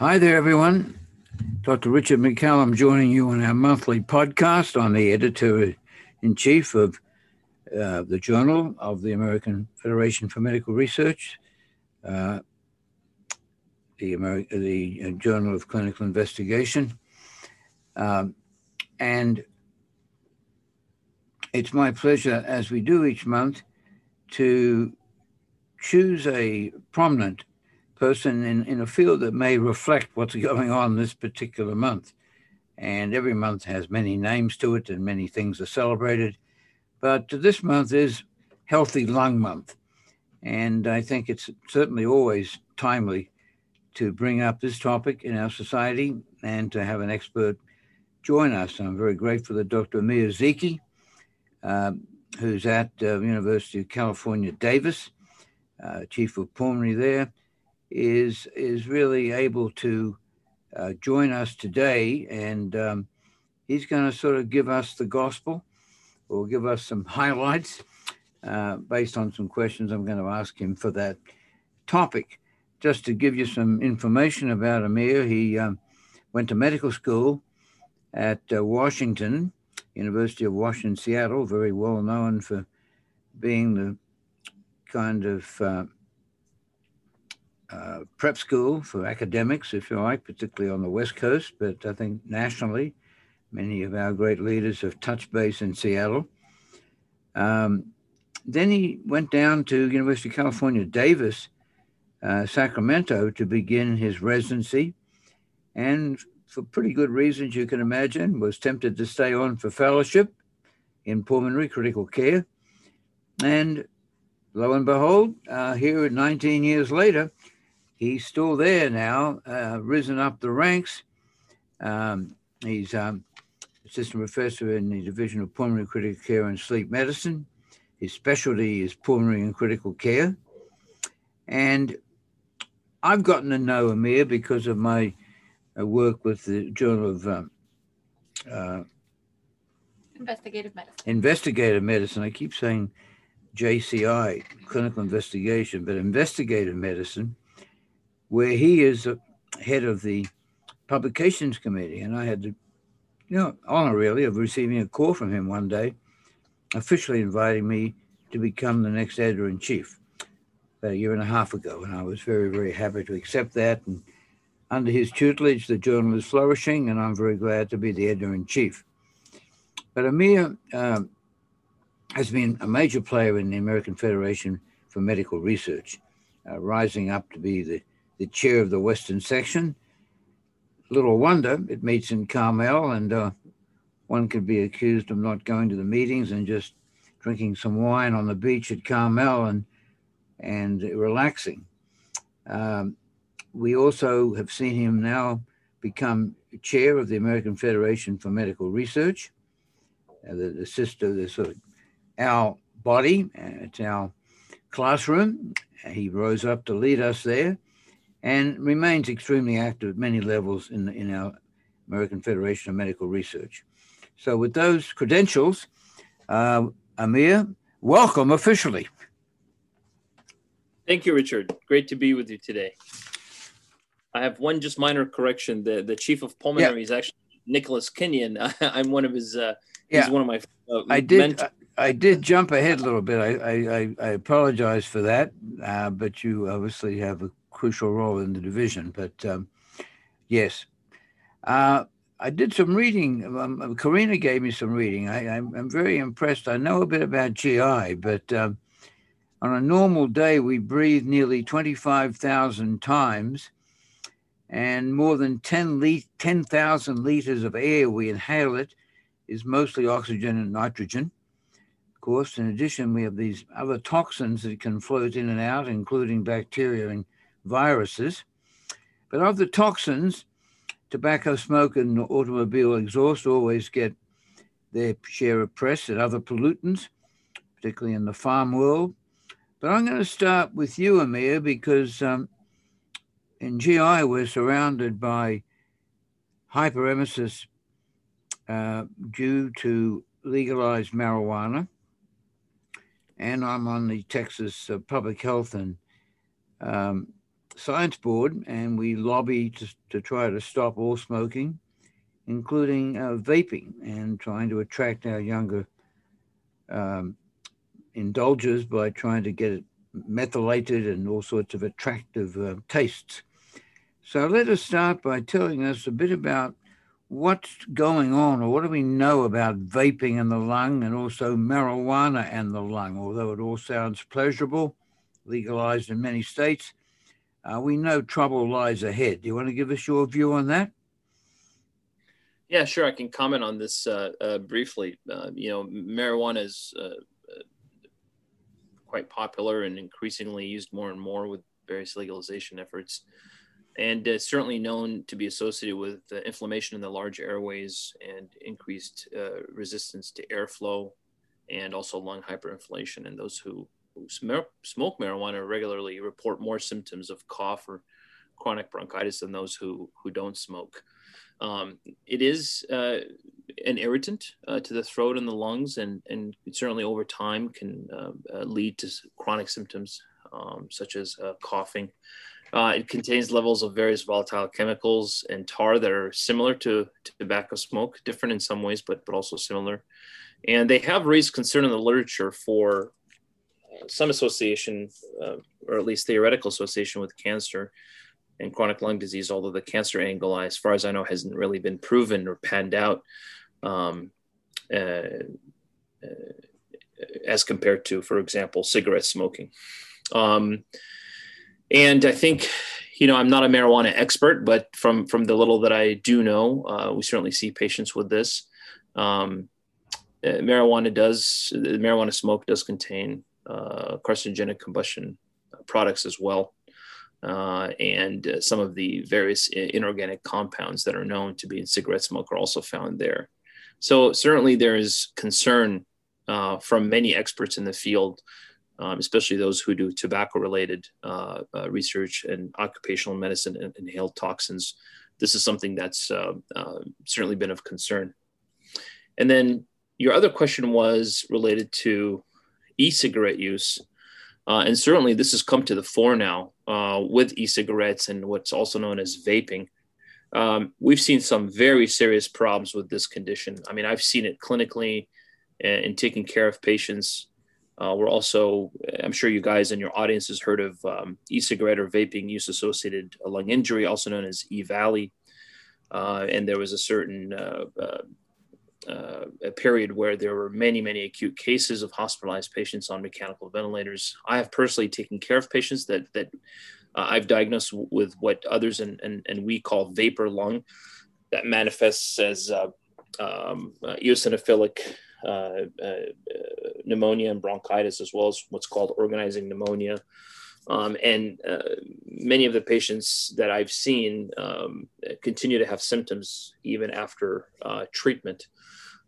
Hi there, everyone. Dr. Richard McCallum joining you on our monthly podcast. I'm the editor in chief of uh, the Journal of the American Federation for Medical Research, uh, the, the uh, Journal of Clinical Investigation. Um, and it's my pleasure, as we do each month, to choose a prominent person in, in a field that may reflect what's going on this particular month. And every month has many names to it and many things are celebrated. But this month is Healthy Lung Month. And I think it's certainly always timely to bring up this topic in our society and to have an expert join us. I'm very grateful that Dr. Amir Zeki, uh, who's at uh, University of California, Davis, uh, chief of pulmonary there, is is really able to uh, join us today, and um, he's going to sort of give us the gospel, or give us some highlights uh, based on some questions I'm going to ask him for that topic. Just to give you some information about Amir, he um, went to medical school at uh, Washington, University of Washington, Seattle, very well known for being the kind of uh, prep school for academics, if you like, particularly on the West Coast, but I think nationally, many of our great leaders have touched base in Seattle. Um, then he went down to University of California, Davis, uh, Sacramento, to begin his residency, and for pretty good reasons you can imagine, was tempted to stay on for fellowship in pulmonary critical care, and lo and behold, uh, here 19 years later, he's still there now, uh, risen up the ranks. Um, he's um, assistant professor in the Division of Pulmonary Critical Care and Sleep Medicine. His specialty is pulmonary and critical care. And I've gotten to know Amir because of my uh, work with the Journal of um, uh, Investigative medicine. Investigative Medicine. I keep saying JCI, clinical investigation, but investigative medicine where he is head of the publications committee. And I had the you know, honor really of receiving a call from him one day, officially inviting me to become the next editor in chief about a year and a half ago. And I was very, very happy to accept that. And under his tutelage, the journal is flourishing, and I'm very glad to be the editor in chief. But Amir uh, has been a major player in the American Federation for Medical Research, uh, rising up to be the the chair of the Western section. Little wonder it meets in Carmel, and uh, one could be accused of not going to the meetings and just drinking some wine on the beach at Carmel and and relaxing. Um, we also have seen him now become chair of the American Federation for Medical Research, uh, the, the sister, the sort of our body, uh, it's our classroom. He rose up to lead us there and remains extremely active at many levels in, in our American Federation of Medical Research. So, with those credentials, uh, Amir, welcome officially. Thank you, Richard. Great to be with you today. I have one just minor correction. The the chief of pulmonary yeah. is actually Nicholas Kenyon. I'm one of his. Uh, yeah. He's one of my. Uh, I did. I, I, did jump ahead a little bit. I I, I apologize for that, uh, but you obviously have a crucial role in the division. But um, yes, uh, I did some reading. Um, Karina gave me some reading. I, am very impressed. I know a bit about GI, but um, on a normal day, we breathe nearly 25,000 times, and more than 10,000 10, liters of air we inhale it is mostly oxygen and nitrogen. Of course, in addition, we have these other toxins that can float in and out, including bacteria and viruses. But of the toxins, tobacco smoke and automobile exhaust always get their share of press and other pollutants, particularly in the farm world. But I'm going to start with you, Amir, because um, in GI we're surrounded by hyperemesis uh, due to legalized marijuana. And I'm on the Texas uh, Public Health and um, science board and we lobby to, to try to stop all smoking, including uh, vaping and trying to attract our younger um, indulgers by trying to get it methylated and all sorts of attractive uh, tastes. So let us start by telling us a bit about what's going on or what do we know about vaping in the lung and also marijuana and the lung, although it all sounds pleasurable, legalized in many states. Uh, we know trouble lies ahead. Do you want to give us your view on that? Yeah, sure. I can comment on this uh, uh, briefly. Uh, you know, marijuana is uh, uh, quite popular and increasingly used more and more with various legalization efforts, and it's certainly known to be associated with inflammation in the large airways and increased resistance to airflow, and also lung hyperinflation. And those who who smoke marijuana regularly report more symptoms of cough or chronic bronchitis than those who, who don't smoke. Um, it is uh, an irritant uh, to the throat and the lungs, and, and certainly over time can uh, uh lead to chronic symptoms um, such as uh, coughing. Uh, it contains levels of various volatile chemicals and tar that are similar to, to tobacco smoke, different in some ways, but, but also similar. And they have raised concern in the literature for some association, uh, or at least theoretical association with cancer and chronic lung disease, although the cancer angle, as far as I know, hasn't really been proven or panned out um, uh, uh, as compared to, for example, cigarette smoking. Um, and I think, you know, I'm not a marijuana expert, but from from the little that I do know, uh, we certainly see patients with this. Um, uh, marijuana does, marijuana smoke does contain uh, carcinogenic combustion products as well. Uh, and uh, some of the various inorganic compounds that are known to be in cigarette smoke are also found there. So certainly there is concern uh, from many experts in the field, um, especially those who do tobacco-related uh, uh, research and occupational medicine and inhaled toxins. This is something that's uh, certainly been of concern. And then your other question was related to e-cigarette use. Uh, and certainly this has come to the fore now uh, with e-cigarettes and what's also known as vaping. Um, we've seen some very serious problems with this condition. I mean, I've seen it clinically in taking care of patients. Uh, we're also, I'm sure you guys in your audience has heard of um, e-cigarette or vaping use associated lung injury, also known as EVALI. Uh, and there was a certain uh, a period where there were many, many acute cases of hospitalized patients on mechanical ventilators. I have personally taken care of patients that that uh, I've diagnosed with what others and, and, and we call vapor lung, that manifests as uh, um, uh, eosinophilic uh, uh, pneumonia and bronchitis, as well as what's called organizing pneumonia. Um, and uh, many of the patients that I've seen um, continue to have symptoms even after uh, treatment.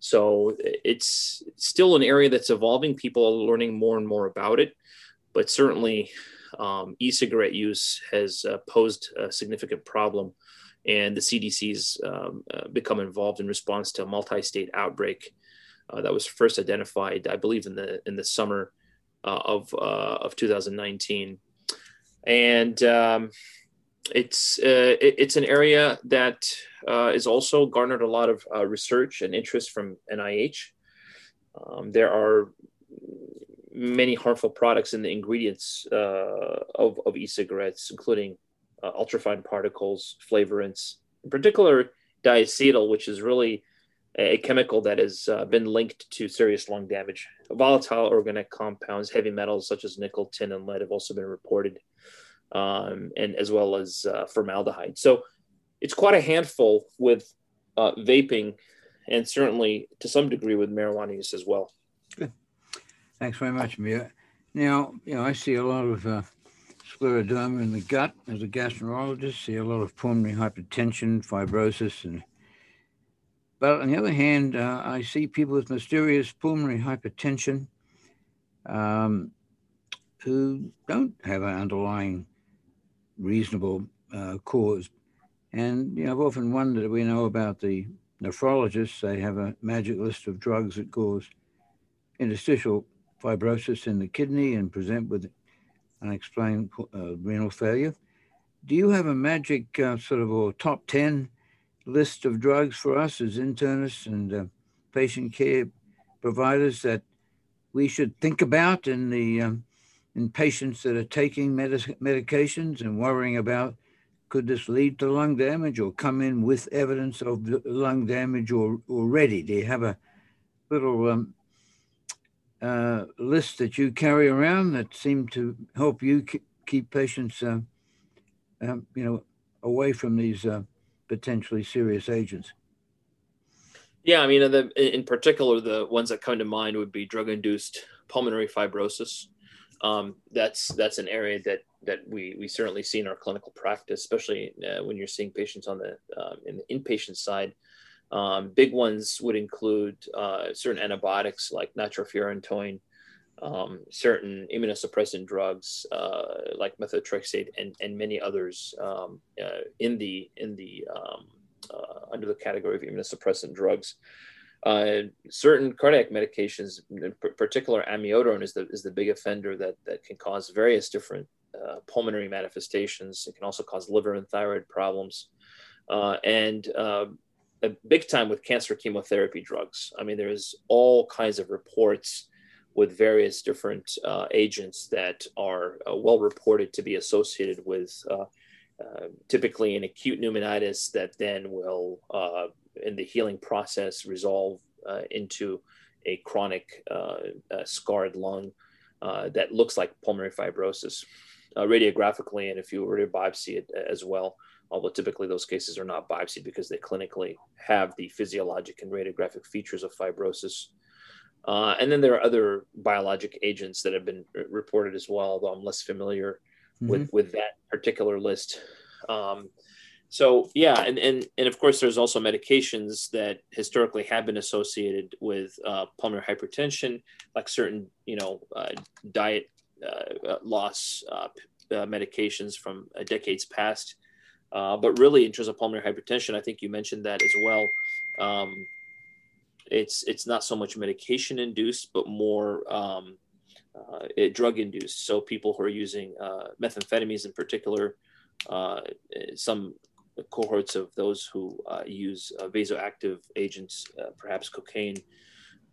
So it's still an area that's evolving. People are learning more and more about it, but certainly um, e-cigarette use has uh, posed a significant problem, and the CDC's um, uh, become involved in response to a multi-state outbreak uh, that was first identified, I believe, in the in the summer uh, of uh, of 2019, and um, it's uh, it, it's an area that uh, is also garnered a lot of uh, research and interest from NIH. Um, there are many harmful products in the ingredients uh, of, of e-cigarettes, including uh, ultrafine particles, flavorants, in particular diacetyl, which is really a chemical that has uh, been linked to serious lung damage. Volatile organic compounds, heavy metals such as nickel, tin, and lead have also been reported um, and as well as uh, formaldehyde. So it's quite a handful with uh, vaping, and certainly to some degree with marijuana use as well. Good. Thanks very much, Mia. Now, you know, I see a lot of uh, scleroderma in the gut as a gastroenterologist. See a lot of pulmonary hypertension, fibrosis, and but on the other hand, uh, I see people with mysterious pulmonary hypertension um, who don't have an underlying reasonable uh, cause. And you know, I've often wondered, we know about the nephrologists, they have a magic list of drugs that cause interstitial fibrosis in the kidney and present with unexplained uh, renal failure. do you have a magic uh, sort of a top 10 list of drugs for us as internists and uh, patient care providers that we should think about in the um, in patients that are taking medic- medications and worrying about could this lead to lung damage or come in with evidence of lung damage or, already? Do you have a little um, uh, list that you carry around that seem to help you keep patients, uh, um, you know, away from these uh, potentially serious agents? Yeah, I mean, in particular, the ones that come to mind would be drug-induced pulmonary fibrosis. Um, that's that's an area that that we we certainly see in our clinical practice, especially uh, when you're seeing patients on the um, in the inpatient side. Um, big ones would include uh, certain antibiotics like nitrofurantoin, um, certain immunosuppressant drugs uh, like methotrexate, and, and many others um, uh, in the in the um, uh, under the category of immunosuppressant drugs. Uh, certain cardiac medications, in particular amiodarone, is the is the big offender that that can cause various different uh, pulmonary manifestations. It can also cause liver and thyroid problems, uh, and a big time with cancer chemotherapy drugs. I mean, there's all kinds of reports with various different uh, agents that are uh, well reported to be associated with typically an acute pneumonitis that then will, in the healing process, resolve uh, into a chronic scarred lung that looks like pulmonary fibrosis. radiographically, and if you were to biopsy it as well, although typically those cases are not biopsied because they clinically have the physiologic and radiographic features of fibrosis. Uh, and then there are other biologic agents that have been reported as well, although I'm less familiar mm-hmm. with, with that particular list. Um, so yeah, and, and and of course, there's also medications that historically have been associated with uh, pulmonary hypertension, like certain you know uh, diet uh, loss uh, uh, medications from decades past. Uh, but really, in terms of pulmonary hypertension, I think you mentioned that as well. Um, it's it's not so much medication induced, but more um, uh, drug induced. So people who are using uh, methamphetamines in particular, uh, some cohorts of those who uh, use uh, vasoactive agents, perhaps cocaine,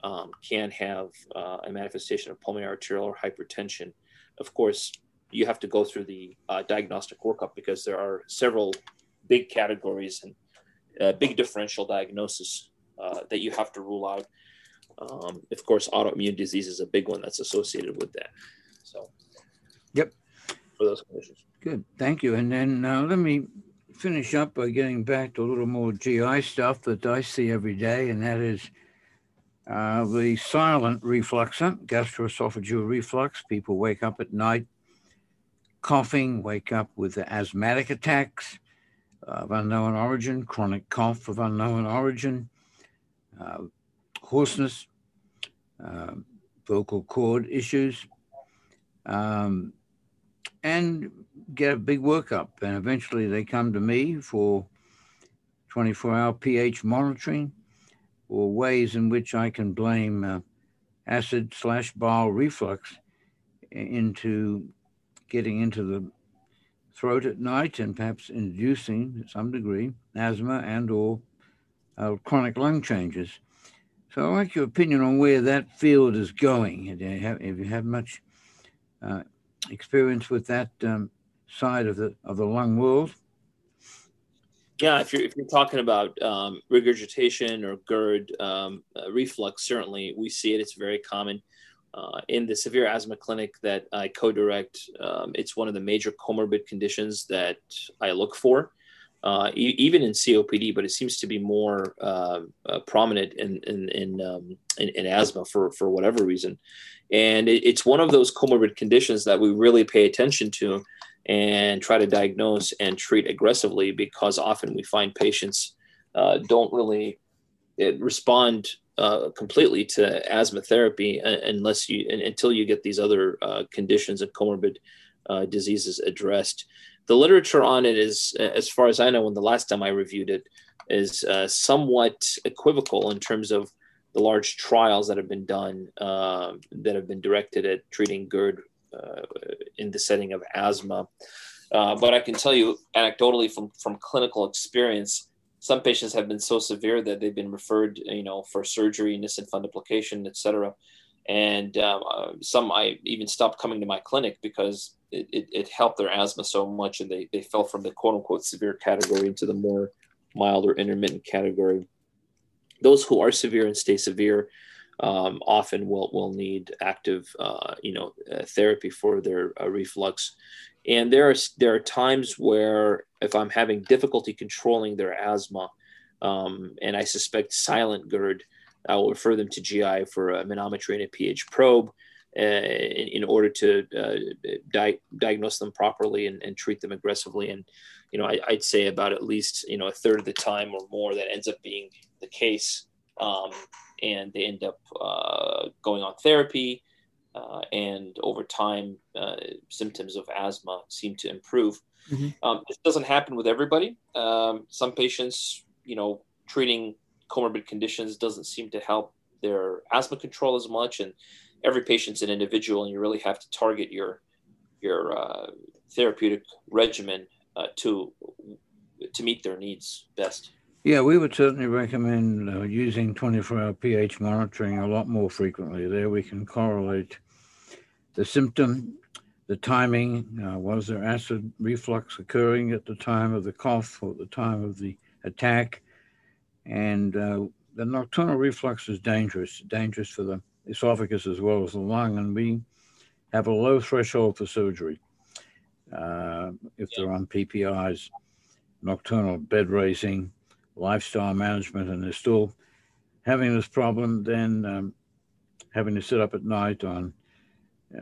um, can have a manifestation of pulmonary arterial hypertension. Of course, you have to go through the uh, diagnostic workup because there are several big categories and uh, big differential diagnosis uh, that you have to rule out. Um, of course, autoimmune disease is a big one that's associated with that. So, yep, for those conditions. Good, thank you. And then uh, let me finish up by getting back to a little more GI stuff that I see every day, and that is uh, the silent refluxer, gastroesophageal reflux. People wake up at night coughing, wake up with asthmatic attacks of unknown origin, chronic cough of unknown origin, uh, hoarseness, uh, vocal cord issues, um, and get a big workup. And eventually they come to me for 24 hour pH monitoring or ways in which I can blame uh, acid slash bile reflux into getting into the throat at night and perhaps inducing to some degree asthma and or uh, chronic lung changes. So I'd like your opinion on where that field is going. Have you, have, have you had much uh, experience with that um, side of the of the lung world? Yeah, if you're if you're talking about um, regurgitation or GERD um, uh, reflux, certainly we see it. It's very common. Uh, in the severe asthma clinic that I co-direct, um, it's one of the major comorbid conditions that I look for, uh, e- even in COPD. But it seems to be more uh, uh prominent in in in, um, in, in asthma for for whatever reason, and it, it's one of those comorbid conditions that we really pay attention to and try to diagnose and treat aggressively because often we find patients uh, don't really respond uh, completely to asthma therapy unless you until you get these other uh, conditions and comorbid uh, diseases addressed. The literature on it is, as far as I know, when the last time I reviewed it, is uh, somewhat equivocal in terms of the large trials that have been done um, that have been directed at treating GERD in the setting of asthma. Uh, but I can tell you anecdotally from from clinical experience, some patients have been so severe that they've been referred, you know, for surgery, Nissen fundoplication, et cetera. And um, uh, some I even stopped coming to my clinic because it, it, it, helped their asthma so much and they, they fell from the quote unquote severe category into the more mild or intermittent category. Those who are severe and stay severe um, often will, will need active, uh, you know, uh, therapy for their uh, reflux. And there are, there are times where if I'm having difficulty controlling their asthma, um, and I suspect silent GERD, I will refer them to GI for a manometry and a pH probe uh, in, in, order to uh, di- diagnose them properly and, and, treat them aggressively. And, you know, I, would say about at least, you know, a third of the time or more that ends up being the case. Um, and they end up uh, going on therapy. Uh, and over time, uh, symptoms of asthma seem to improve. Mm-hmm. Um, this doesn't happen with everybody. Um, some patients, you know, treating comorbid conditions doesn't seem to help their asthma control as much, and every patient's an individual, and you really have to target your your uh, therapeutic regimen uh, to to meet their needs best. Yeah, we would certainly recommend uh, using 24-hour pH monitoring a lot more frequently. There, we can correlate the symptom, the timing. Uh, was there acid reflux occurring at the time of the cough or at the time of the attack? And uh, the nocturnal reflux is dangerous, dangerous for the esophagus as well as the lung, and we have a low threshold for surgery uh, if they're on PPIs, nocturnal bed racing, lifestyle management, and they're still having this problem, then um, having to sit up at night on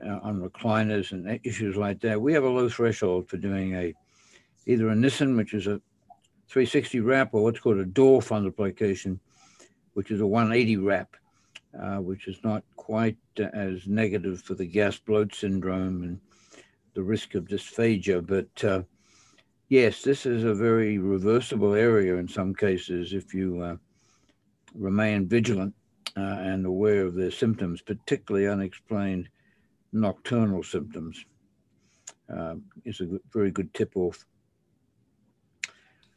uh, on recliners and issues like that. We have a low threshold for doing a either a Nissen, which is a 360 wrap, or what's called a Dor fundoplication, which is a 180 wrap uh, which is not quite uh, as negative for the gas bloat syndrome and the risk of dysphagia. But uh, yes, this is a very reversible area in some cases if you uh, remain vigilant uh, and aware of their symptoms, particularly unexplained nocturnal symptoms. Uh, is a very good tip off.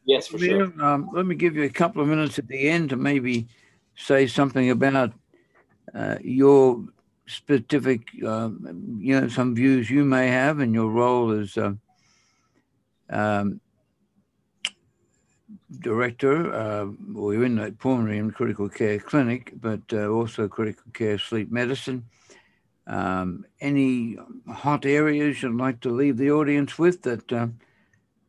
Yes, for sure. Um, let me give you a couple of minutes at the end to maybe say something about uh, your specific, uh, you know, some views you may have and your role as uh, um, director, uh, you're in the pulmonary and critical care clinic, but uh, also critical care sleep medicine. Um, any hot areas you'd like to leave the audience with that uh,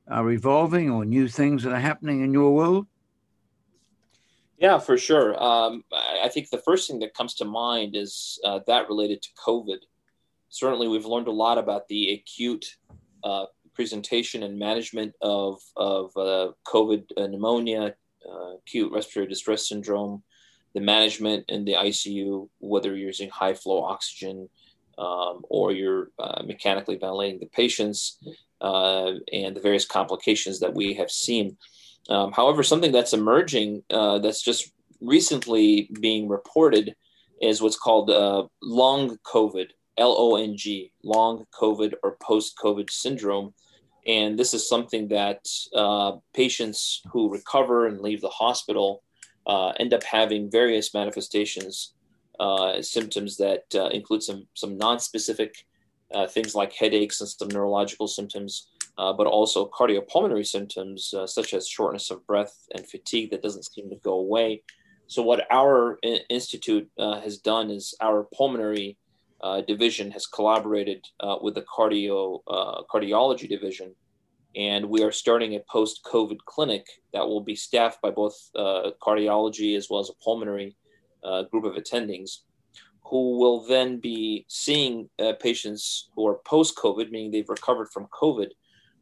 are evolving or new things that are happening in your world? Yeah, for sure. Um, I think the first thing that comes to mind is uh, that related to COVID. Certainly, we've learned a lot about the acute uh, presentation and management of, of uh, COVID pneumonia, uh, acute respiratory distress syndrome, the management in the ICU, whether you're using high flow oxygen um, or you're uh, mechanically ventilating the patients, uh, and the various complications that we have seen. Um, however, something that's emerging that's just recently being reported is what's called uh, long COVID, L O N G, long COVID or post COVID syndrome. And this is something that uh, patients who recover and leave the hospital uh, end up having various manifestations, uh, symptoms that uh, include some, some non specific things like headaches and some neurological symptoms uh, but also cardiopulmonary symptoms uh, such as shortness of breath and fatigue that doesn't seem to go away. So, what our institute uh, has done is our pulmonary uh, division has collaborated uh, with the cardio uh, cardiology division, and we are starting a post-COVID clinic that will be staffed by both cardiology as well as a pulmonary group of attendings who will then be seeing uh, patients who are post COVID, meaning they've recovered from COVID,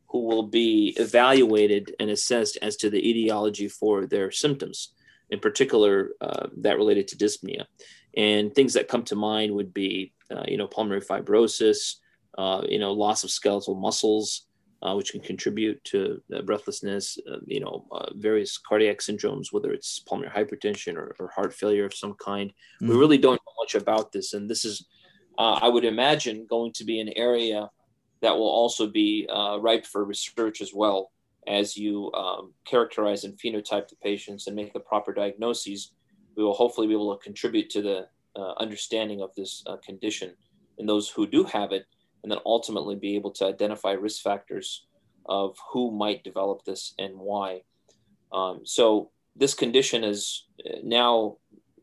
who will be evaluated and assessed as to the etiology for their symptoms, in particular uh, that related to dyspnea. And things that come to mind would be, uh, you know, pulmonary fibrosis, uh, you know, loss of skeletal muscles, uh, which can contribute to breathlessness, uh, you know, uh, various cardiac syndromes, whether it's pulmonary hypertension or, or heart failure of some kind. Mm. We really don't know much about this. And this is, I would imagine, going to be an area that will also be uh, ripe for research as well as you um, characterize and phenotype the patients and make the proper diagnoses. We will hopefully be able to contribute to the uh, understanding of this uh, condition in those who do have it, and then ultimately be able to identify risk factors of who might develop this and why. Um, so this condition is uh, now,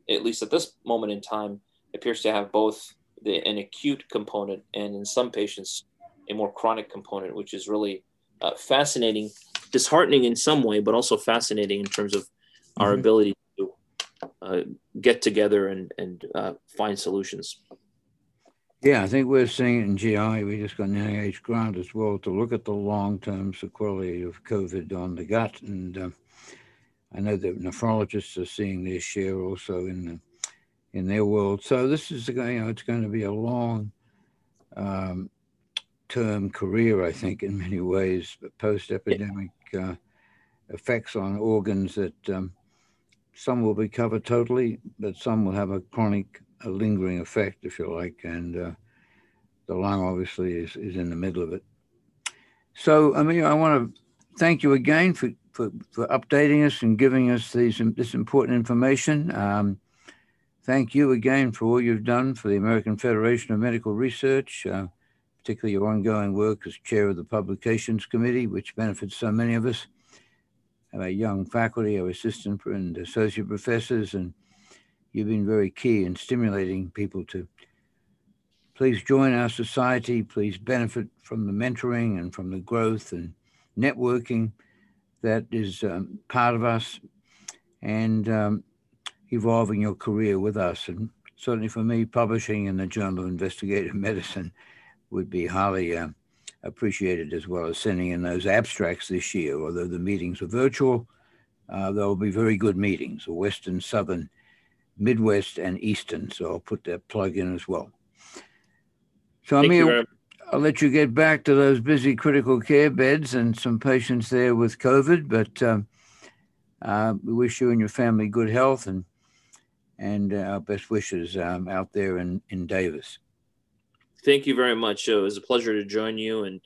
at least at this moment in time, appears to have both the, an acute component and in some patients a more chronic component, which is really uh, fascinating, disheartening in some way, but also fascinating in terms of our mm-hmm. ability uh, get together and, and uh, find solutions. Yeah, I think we're seeing it in GI. We just got an NIH grant as well to look at the long-term sequelae of COVID on the gut, and uh, I know that nephrologists are seeing their share also in the, in their world. So this is you know it's going to be a long um, term career, I think, in many ways, post epidemic uh, effects on organs that um, some will be covered totally, but some will have a chronic, a lingering effect, if you like. And uh, the lung obviously is, is in the middle of it. So, I mean, I want to thank you again for, for, for updating us and giving us these, this important information. Um, thank you again for all you've done for the American Federation of Medical Research. Uh, particularly your ongoing work as chair of the Publications Committee, which benefits so many of us, our young faculty, our assistant and associate professors, and you've been very key in stimulating people to please join our society, please benefit from the mentoring and from the growth and networking that is um, part of us and um, evolving your career with us. And certainly for me, publishing in the Journal of Investigative Medicine would be highly uh, appreciated as well as sending in those abstracts this year. Although the meetings are virtual, uh, there will be very good meetings, the Western, Southern, Midwest, and Eastern. So I'll put that plug in as well. So Thank Amir, I'll let you get back to those busy critical care beds and some patients there with COVID, but um, uh, we wish you and your family good health and and uh, our best wishes um, out there in, in Davis thank you very much. It was a pleasure to join you, and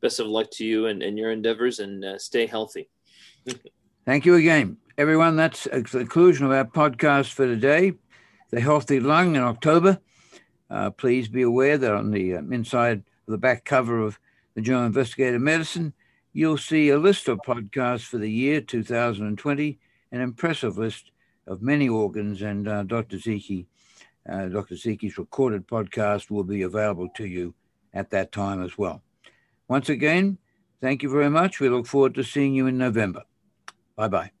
best of luck to you and, and your endeavors, and uh, stay healthy. thank you again, everyone. That's a conclusion of our podcast for today. The Healthy Lung in October. Uh, please be aware that on the um, inside of the back cover of the Journal of Investigative Medicine, you'll see a list of podcasts for the year 2020, an impressive list of many organs, and uh, Dr. Zeki uh, Dr. Zeki's recorded podcast will be available to you at that time as well. Once again, thank you very much. We look forward to seeing you in November. Bye bye.